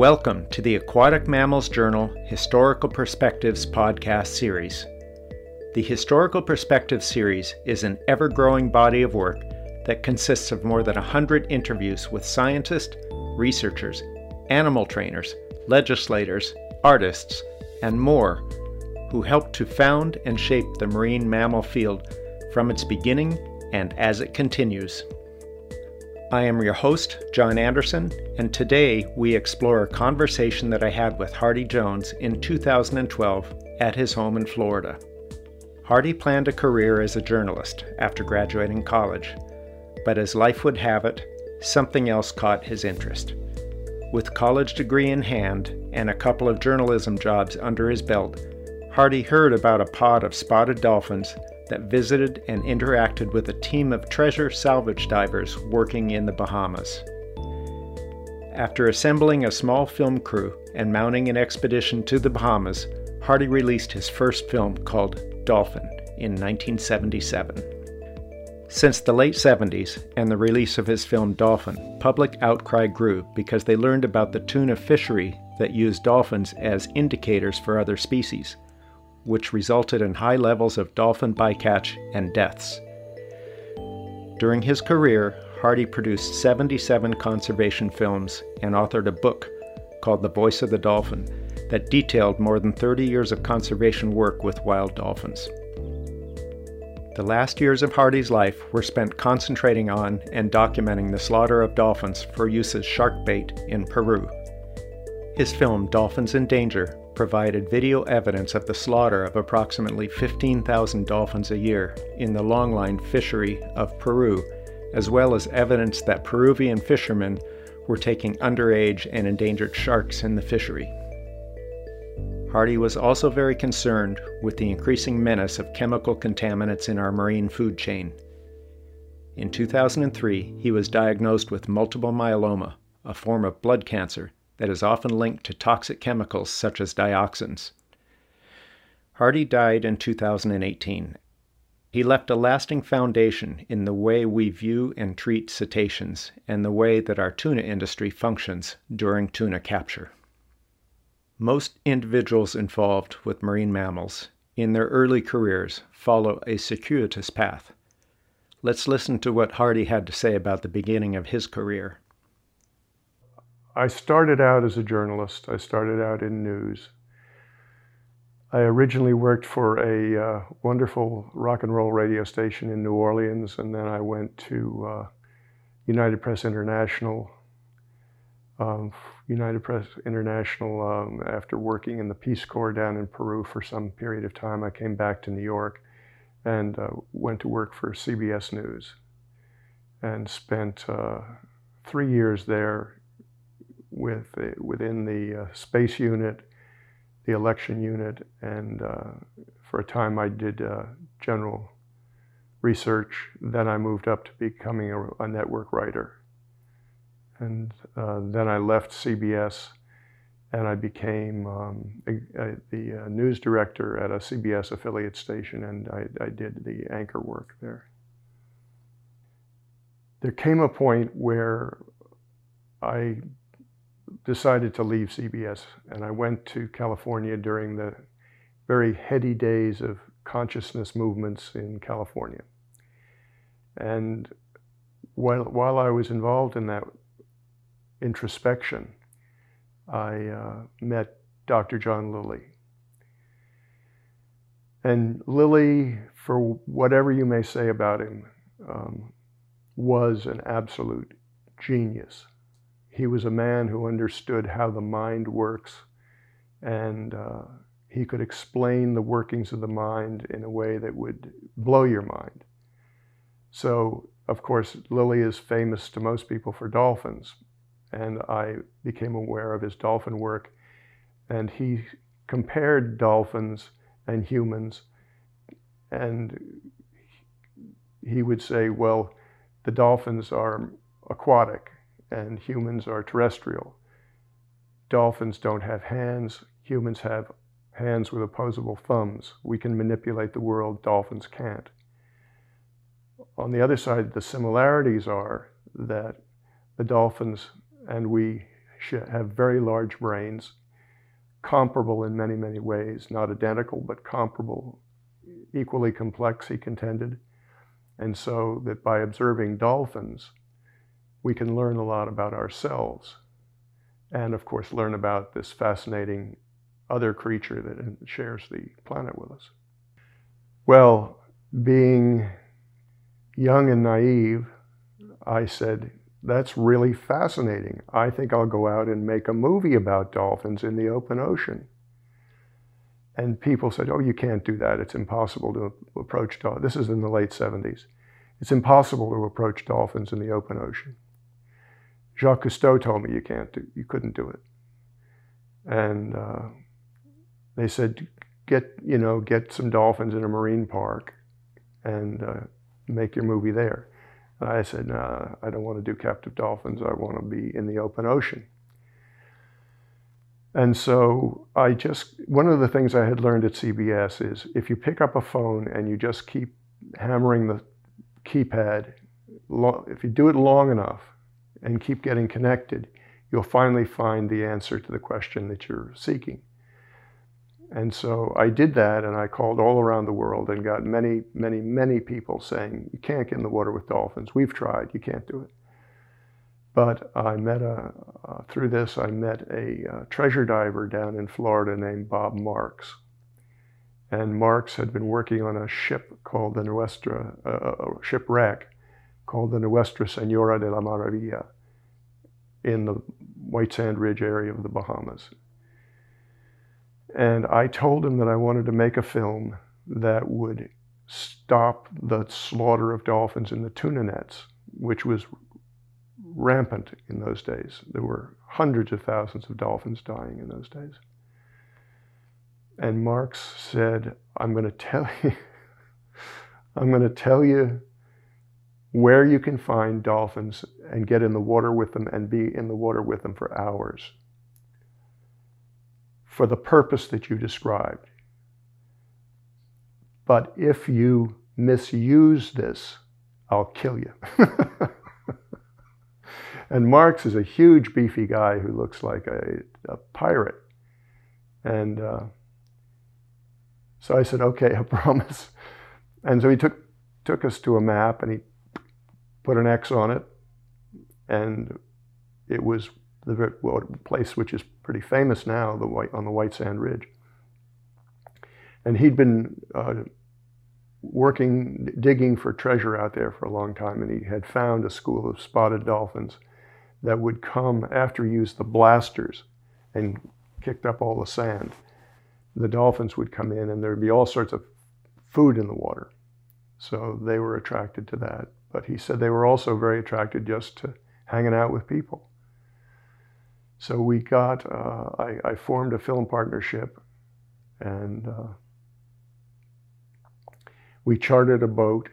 Welcome to the Aquatic Mammals Journal Historical Perspectives podcast series. The Historical Perspectives series is an ever growing body of work that consists of more than 100 interviews with scientists, researchers, animal trainers, legislators, artists, and more who helped to found and shape the marine mammal field from its beginning and as it continues. I am your host, John Anderson, and today we explore a conversation that I had with Hardy Jones in 2012 at his home in Florida. Hardy planned a career as a journalist after graduating college, but as life would have it, something else caught his interest. With college degree in hand and a couple of journalism jobs under his belt, Hardy heard about a pod of spotted dolphins that visited and interacted with a team of treasure salvage divers working in the Bahamas. After assembling a small film crew and mounting an expedition to the Bahamas, Hardy released his first film called Dolphin in 1977. Since the late 70s and the release of his film Dolphin, public outcry grew because they learned about the tuna fishery that used dolphins as indicators for other species which resulted in high levels of dolphin bycatch and deaths. During his career, Hardy produced 77 conservation films and authored a book called The Voice of the Dolphin that detailed more than 30 years of conservation work with wild dolphins. The last years of Hardy's life were spent concentrating on and documenting the slaughter of dolphins for use as shark bait in Peru. His film Dolphins in Danger provided video evidence of the slaughter of approximately 15,000 dolphins a year in the longline fishery of Peru, as well as evidence that Peruvian fishermen were taking underage and endangered sharks in the fishery. Hardy was also very concerned with the increasing menace of chemical contaminants in our marine food chain. In 2003, he was diagnosed with multiple myeloma, a form of blood cancer that is often linked to toxic chemicals such as dioxins. Hardy died in 2018. He left a lasting foundation in the way we view and treat cetaceans and the way that our tuna industry functions during tuna capture. Most individuals involved with marine mammals in their early careers follow a circuitous path. Let's listen to what Hardy had to say about the beginning of his career. I started out as a journalist. I started out in news. I originally worked for a uh, wonderful rock and roll radio station in New Orleans, and then I went to uh, United Press International. Um, United Press International, um, after working in the Peace Corps down in Peru for some period of time, I came back to New York and uh, went to work for CBS News and spent uh, three years there with within the uh, space unit, the election unit, and uh, for a time I did uh, general research. Then I moved up to becoming a, a network writer. And uh, then I left CBS and I became um, a, a, the uh, news director at a CBS affiliate station, and I, I, did the anchor work there. There came a point where I decided to leave CBS and I went to California during the very heady days of consciousness movements in California. And while, while I was involved in that introspection, I uh, met Dr. John Lilly. And Lilly, for whatever you may say about him, um, was an absolute genius. He was a man who understood how the mind works and uh, he could explain the workings of the mind in a way that would blow your mind. So, of course, Lilly is famous to most people for dolphins, and I became aware of his dolphin work, and he compared dolphins and humans, and he would say, well, the dolphins are aquatic and humans are terrestrial. Dolphins don't have hands, humans have hands with opposable thumbs. We can manipulate the world, dolphins can't. On the other side, the similarities are that the dolphins and we have very large brains, comparable in many, many ways, not identical, but comparable, equally complex, he contended. And so that by observing dolphins, we can learn a lot about ourselves. And of course, learn about this fascinating other creature that shares the planet with us. Well, being young and naive, I said, that's really fascinating. I think I'll go out and make a movie about dolphins in the open ocean. And people said, oh, you can't do that. It's impossible to approach dolphins. This is in the late 70s. It's impossible to approach dolphins in the open ocean. Jacques Cousteau told me you can't do, you couldn't do it. And uh, they said, get, you know, get some dolphins in a marine park and uh, make your movie there. And I said, no, I don't want to do captive dolphins. I want to be in the open ocean. And so I just, one of the things I had learned at CBS is if you pick up a phone and you just keep hammering the keypad, if you do it long enough and keep getting connected, you'll finally find the answer to the question that you're seeking. And so I did that and I called all around the world and got many, many, many people saying, you can't get in the water with dolphins. We've tried, you can't do it. But I met a, uh, through this, I met a uh, treasure diver down in Florida named Bob Marx. And Marx had been working on a ship called the Nuestra, uh, a shipwreck called the Nuestra Senora de la Maravilla in the White Sand Ridge area of the Bahamas. And I told him that I wanted to make a film that would stop the slaughter of dolphins in the tuna nets, which was rampant in those days. There were hundreds of thousands of dolphins dying in those days. And Marx said, I'm going to tell you, I'm going to tell you where you can find dolphins and get in the water with them and be in the water with them for hours for the purpose that you described. But if you misuse this, I'll kill you. and Marx is a huge, beefy guy who looks like a, a pirate. And uh, so I said, okay, I promise. And so he took, took us to a map and he put an X on it. And it was the place which is pretty famous now, the white, on the White Sand Ridge. And he'd been uh, working, digging for treasure out there for a long time, and he had found a school of spotted dolphins that would come after he used the blasters and kicked up all the sand. The dolphins would come in, and there'd be all sorts of food in the water. So they were attracted to that. But he said they were also very attracted just to hanging out with people. So we got, uh, I, I, formed a film partnership and uh, we chartered a boat,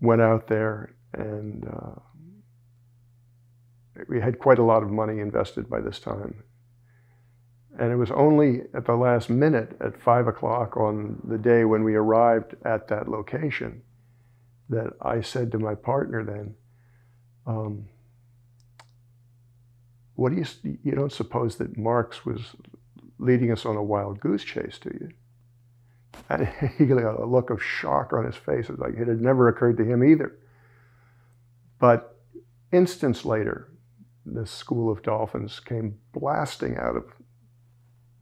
went out there, and uh, we had quite a lot of money invested by this time. And it was only at the last minute, at five o'clock on the day when we arrived at that location, that I said to my partner then, um, what do you, you don't suppose that Marx was leading us on a wild goose chase, do you? And he got a look of shock on his face. It's like it had never occurred to him either. But instants later, this school of dolphins came blasting out of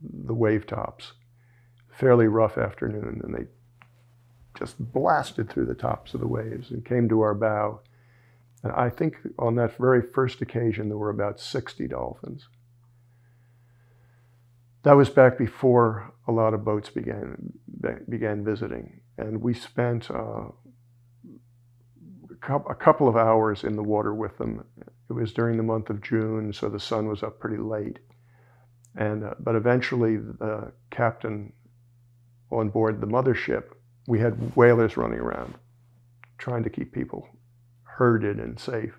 the wave tops. Fairly rough afternoon, and they just blasted through the tops of the waves and came to our bow and I think on that very first occasion, there were about 60 dolphins. That was back before a lot of boats began, began visiting. And we spent uh, a couple of hours in the water with them. It was during the month of June, so the sun was up pretty late. And, uh, but eventually, the captain on board the mothership, we had whalers running around trying to keep people herded and safe.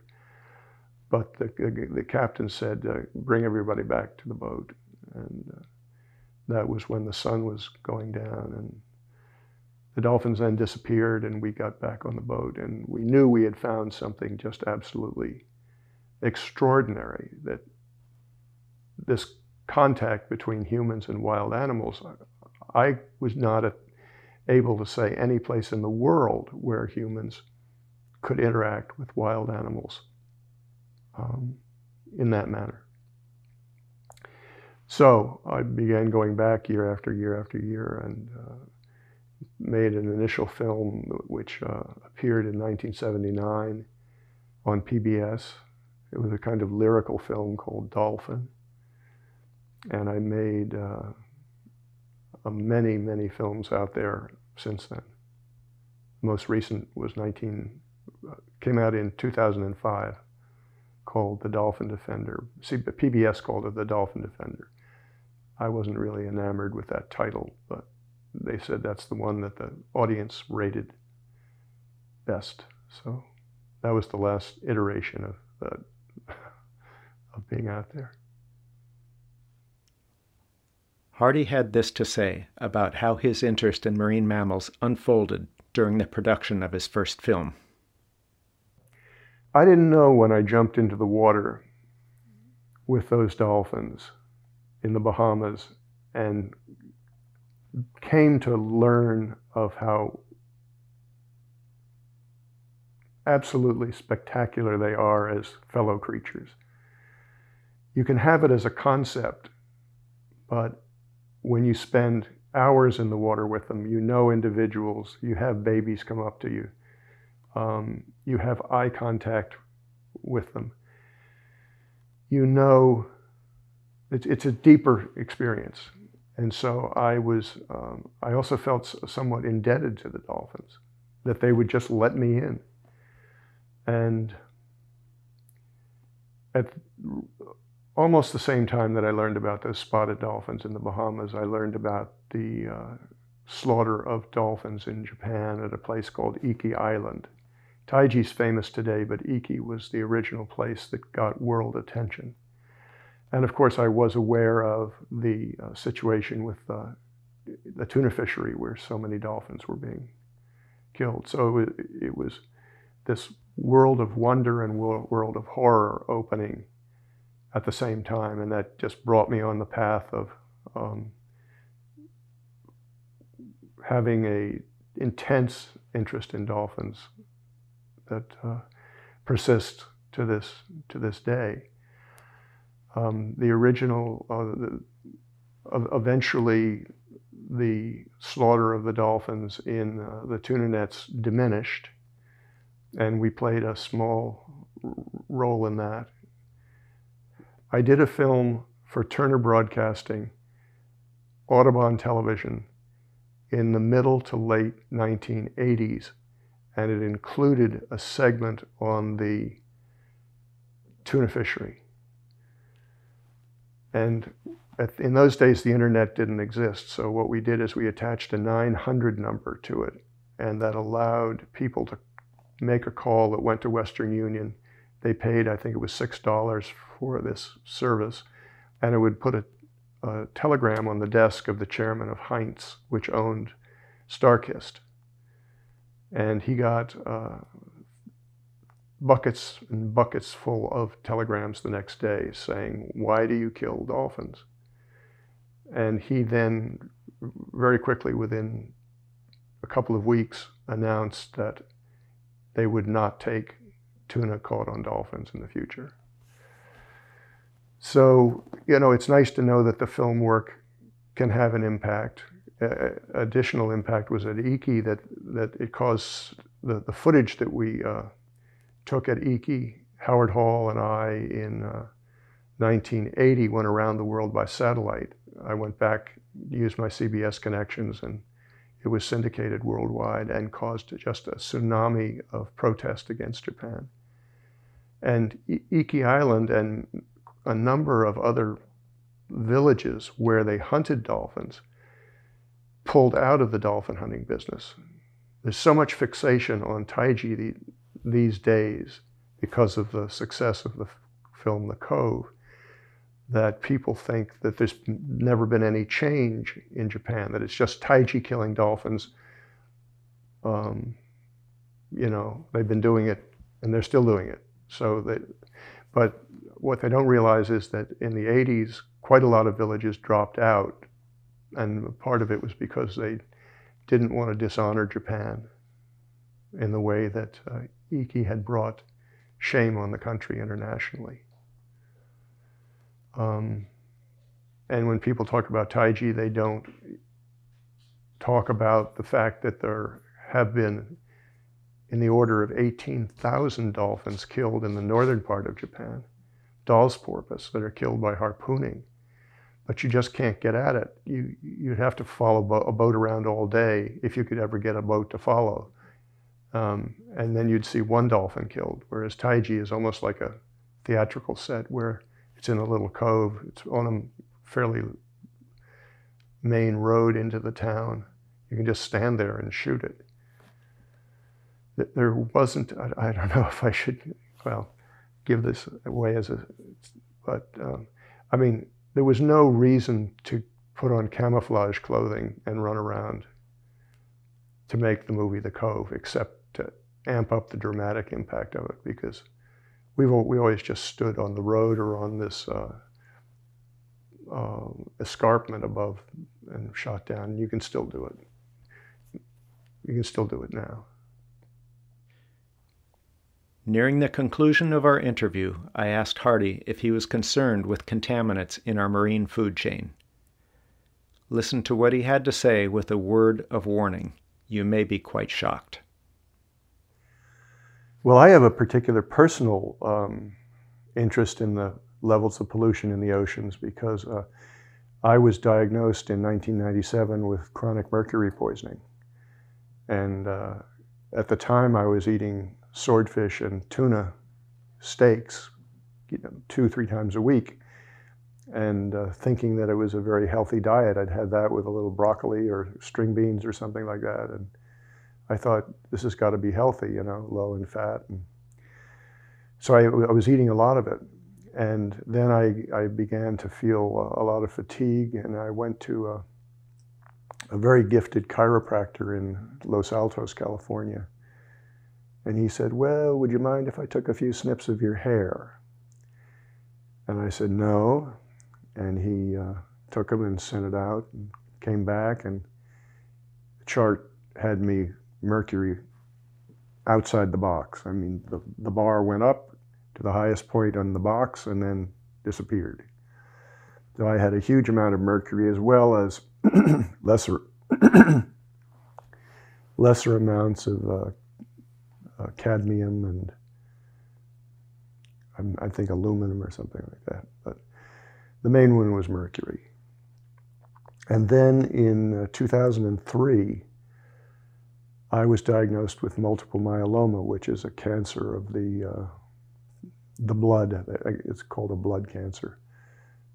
But the, the, the captain said, uh, bring everybody back to the boat. And uh, that was when the sun was going down. And the dolphins then disappeared, and we got back on the boat. And we knew we had found something just absolutely extraordinary that this contact between humans and wild animals, I was not a, able to say any place in the world where humans could interact with wild animals um, in that manner. So I began going back year after year after year and uh, made an initial film which uh, appeared in 1979 on PBS. It was a kind of lyrical film called Dolphin. And I made uh, many, many films out there since then. Most recent was 19, uh, came out in 2005 called The Dolphin Defender. See, PBS called it The Dolphin Defender. I wasn't really enamored with that title, but they said that's the one that the audience rated best. So that was the last iteration of that, of being out there. Hardy had this to say about how his interest in marine mammals unfolded during the production of his first film. I didn't know when I jumped into the water with those dolphins in the Bahamas and came to learn of how absolutely spectacular they are as fellow creatures. You can have it as a concept, but when you spend hours in the water with them, you know individuals, you have babies come up to you, um, you have eye contact with them. You know it's, it's a deeper experience. And so I was, um, I also felt somewhat indebted to the Dolphins, that they would just let me in. And at almost the same time that I learned about those spotted dolphins in the Bahamas, I learned about the uh, slaughter of dolphins in Japan at a place called Iki Island. Taiji's famous today, but Iki was the original place that got world attention. And of course, I was aware of the uh, situation with uh, the tuna fishery where so many dolphins were being killed. So it, it was this world of wonder and world of horror opening at the same time. And that just brought me on the path of um, having a intense interest in dolphins that uh, persists to this, to this day um, the original, uh, the, eventually the slaughter of the dolphins in uh, the tuna nets diminished, and we played a small role in that. I did a film for Turner Broadcasting, Audubon Television, in the middle to late 1980s, and it included a segment on the tuna fishery. And in those days, the internet didn't exist. So what we did is we attached a 900 number to it, and that allowed people to make a call that went to Western Union. They paid, I think it was $6 for this service, and it would put a, a telegram on the desk of the chairman of Heinz, which owned Starkist. And he got uh, buckets and buckets full of telegrams the next day saying, Why do you kill dolphins? And he then, very quickly, within a couple of weeks, announced that they would not take tuna caught on dolphins in the future. So, you know, it's nice to know that the film work can have an impact. Uh, additional impact was at Iki that, that it caused the, the footage that we uh, took at Iki. Howard Hall and I in uh, 1980 went around the world by satellite. I went back, used my CBS connections, and it was syndicated worldwide and caused just a tsunami of protest against Japan. And Iki Island and a number of other villages where they hunted dolphins pulled out of the dolphin hunting business. There's so much fixation on Taiji, the, these days because of the success of the film The Cove that people think that there's never been any change in Japan, that it's just Taiji killing dolphins. Um, you know, they've been doing it and they're still doing it. So that, but what they don't realize is that in the 80s, quite a lot of villages dropped out. And part of it was because they didn't want to dishonor Japan in the way that uh, Iki had brought shame on the country internationally. Um, and when people talk about Taiji, they don't talk about the fact that there have been in the order of 18,000 dolphins killed in the northern part of Japan, Dall's porpoise that are killed by harpooning. But you just can't get at it. You, you'd have to follow a boat around all day if you could ever get a boat to follow. Um, and then you'd see one dolphin killed, whereas Taiji is almost like a theatrical set where it's in a little cove. It's on a fairly main road into the town. You can just stand there and shoot it. There wasn't, I, don't know if I should, well, give this away as a, but um, I mean, there was no reason to put on camouflage clothing and run around to make the movie The Cove, except to amp up the dramatic impact of it because we've we always just stood on the road or on this uh, uh, escarpment above and shot down. You can still do it. You can still do it now. Nearing the conclusion of our interview, I asked Hardy if he was concerned with contaminants in our marine food chain. Listen to what he had to say with a word of warning. You may be quite shocked. Well, I have a particular personal um, interest in the levels of pollution in the oceans because uh, I was diagnosed in 1997 with chronic mercury poisoning. And uh, at the time, I was eating swordfish and tuna steaks you know, two, three times a week. And uh, thinking that it was a very healthy diet, I'd had that with a little broccoli or string beans or something like that. And I thought this has got to be healthy, you know, low in fat. And so I, I was eating a lot of it. And then I, I began to feel a, lot of fatigue, and I went to a, a very gifted chiropractor in Los Altos, California. And he said, Well, would you mind if I took a few snips of your hair? And I said, No. And he uh, took them and sent it out and came back, and the chart had me mercury outside the box. I mean, the, the bar went up to the highest point on the box and then disappeared. So I had a huge amount of mercury as well as lesser lesser amounts of uh, uh, cadmium and I think aluminum or something like that. But the main one was mercury. And then in uh, 2003, I was diagnosed with multiple myeloma, which is a cancer of the, uh, the blood. It's called a blood cancer.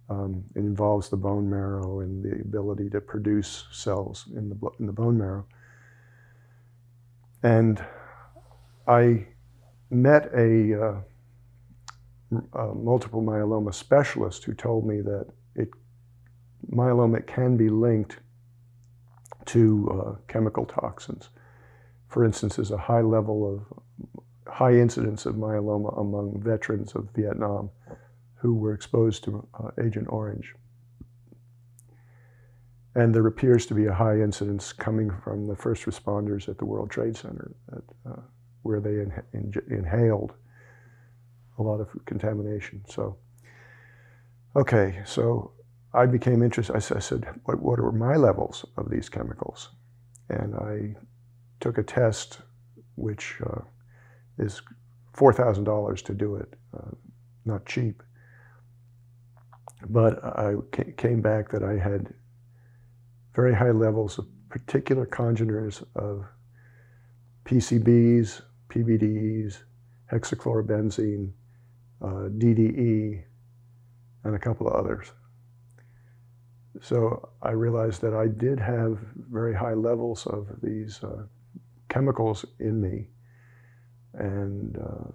Um, it involves the bone marrow and the ability to produce cells in the, in the bone marrow. And I met a, uh, a, multiple myeloma specialist who told me that it, myeloma can be linked to uh, chemical toxins for instance, there's a high level of high incidence of myeloma among veterans of Vietnam who were exposed to uh, Agent Orange. And there appears to be a high incidence coming from the first responders at the World Trade Center, uh, where they in, in, inhaled a lot of contamination. So, okay, so I became interested. I said, what, what are my levels of these chemicals? And I took a test, which uh, is $4,000 to do it, uh, not cheap. But I came back that I had very high levels of particular congeners of PCBs, PBDEs, hexachlorobenzene, uh, DDE, and a couple of others. So I realized that I did have very high levels of these uh, chemicals in me. And uh,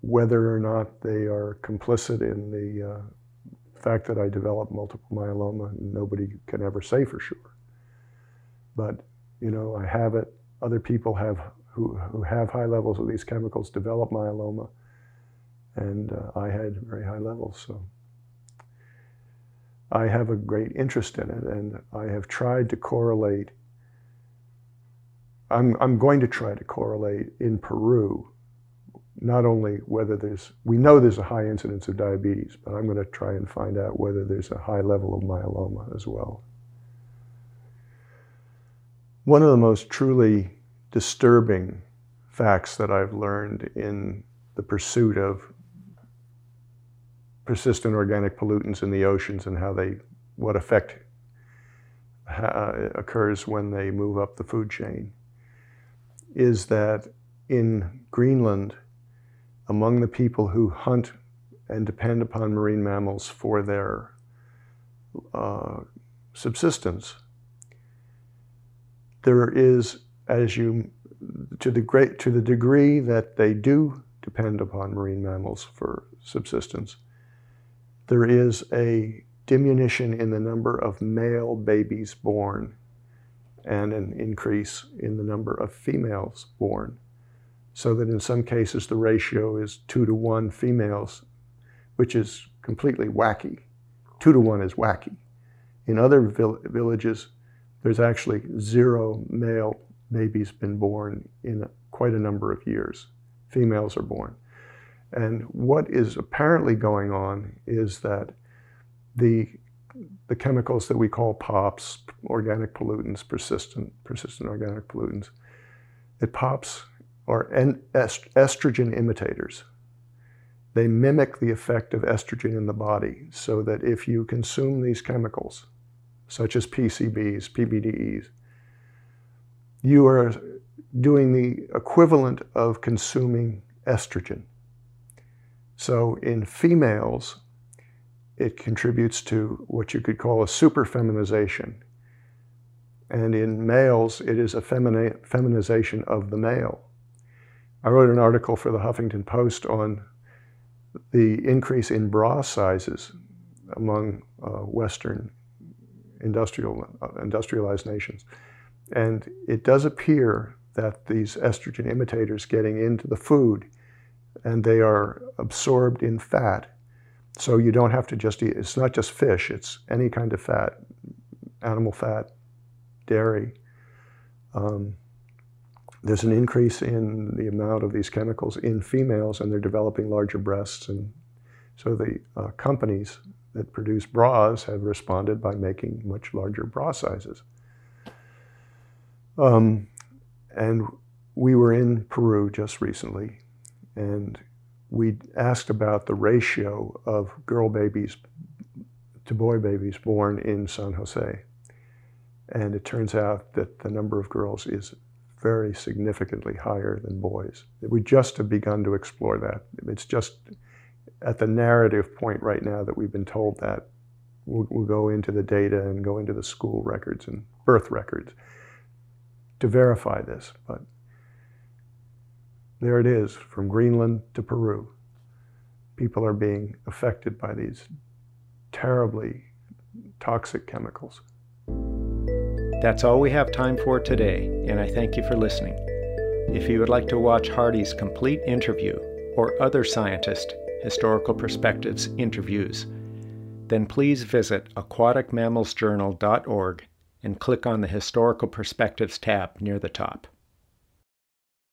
whether or not they are complicit in the uh, fact that I developed multiple myeloma, nobody can ever say for sure. But, you know, I have it. Other people have who, who have high levels of these chemicals develop myeloma. And uh, I had very high levels. So I have a great interest in it, and I have tried to correlate. I'm, I'm going to try to correlate in Peru not only whether there's, we know there's a high incidence of diabetes, but I'm going to try and find out whether there's a high level of myeloma as well. One of the most truly disturbing facts that I've learned in the pursuit of persistent organic pollutants in the oceans and how they, what effect uh, occurs when they move up the food chain, is that in Greenland, among the people who hunt and depend upon marine mammals for their uh, subsistence, there is, as you, to the great, to the degree that they do depend upon marine mammals for subsistence, there is a diminution in the number of male babies born and an increase in the number of females born. So that in some cases the ratio is two to one females, which is completely wacky. Two to one is wacky. In other vill villages, there's actually zero male babies been born in quite a number of years. Females are born. And what is apparently going on is that the, the chemicals that we call POPs, organic pollutants, persistent, persistent organic pollutants, that POPs are est estrogen imitators. They mimic the effect of estrogen in the body so that if you consume these chemicals, such as PCBs, PBDEs, you are doing the equivalent of consuming estrogen. So in females, it contributes to what you could call a superfeminization. And in males, it is a femini feminization of the male. I wrote an article for the Huffington Post on the increase in bra sizes among uh, Western industrial, uh, industrialized nations. And it does appear that these estrogen imitators getting into the food and they are absorbed in fat. So you don't have to just eat, it's not just fish, it's any kind of fat, animal fat, dairy. Um, there's an increase in the amount of these chemicals in females and they're developing larger breasts. And so the uh, companies that produce bras have responded by making much larger bra sizes. Um, and we were in Peru just recently and we asked about the ratio of girl babies to boy babies born in San Jose. And it turns out that the number of girls is very significantly higher than boys. We just have begun to explore that. It's just at the narrative point right now that we've been told that. We'll, we'll go into the data and go into the school records and birth records to verify this. But there it is, from Greenland to Peru. People are being affected by these terribly toxic chemicals. That's all we have time for today, and I thank you for listening. If you would like to watch Hardy's complete interview or other scientist historical perspectives interviews, then please visit aquaticmammalsjournal.org and click on the Historical Perspectives tab near the top.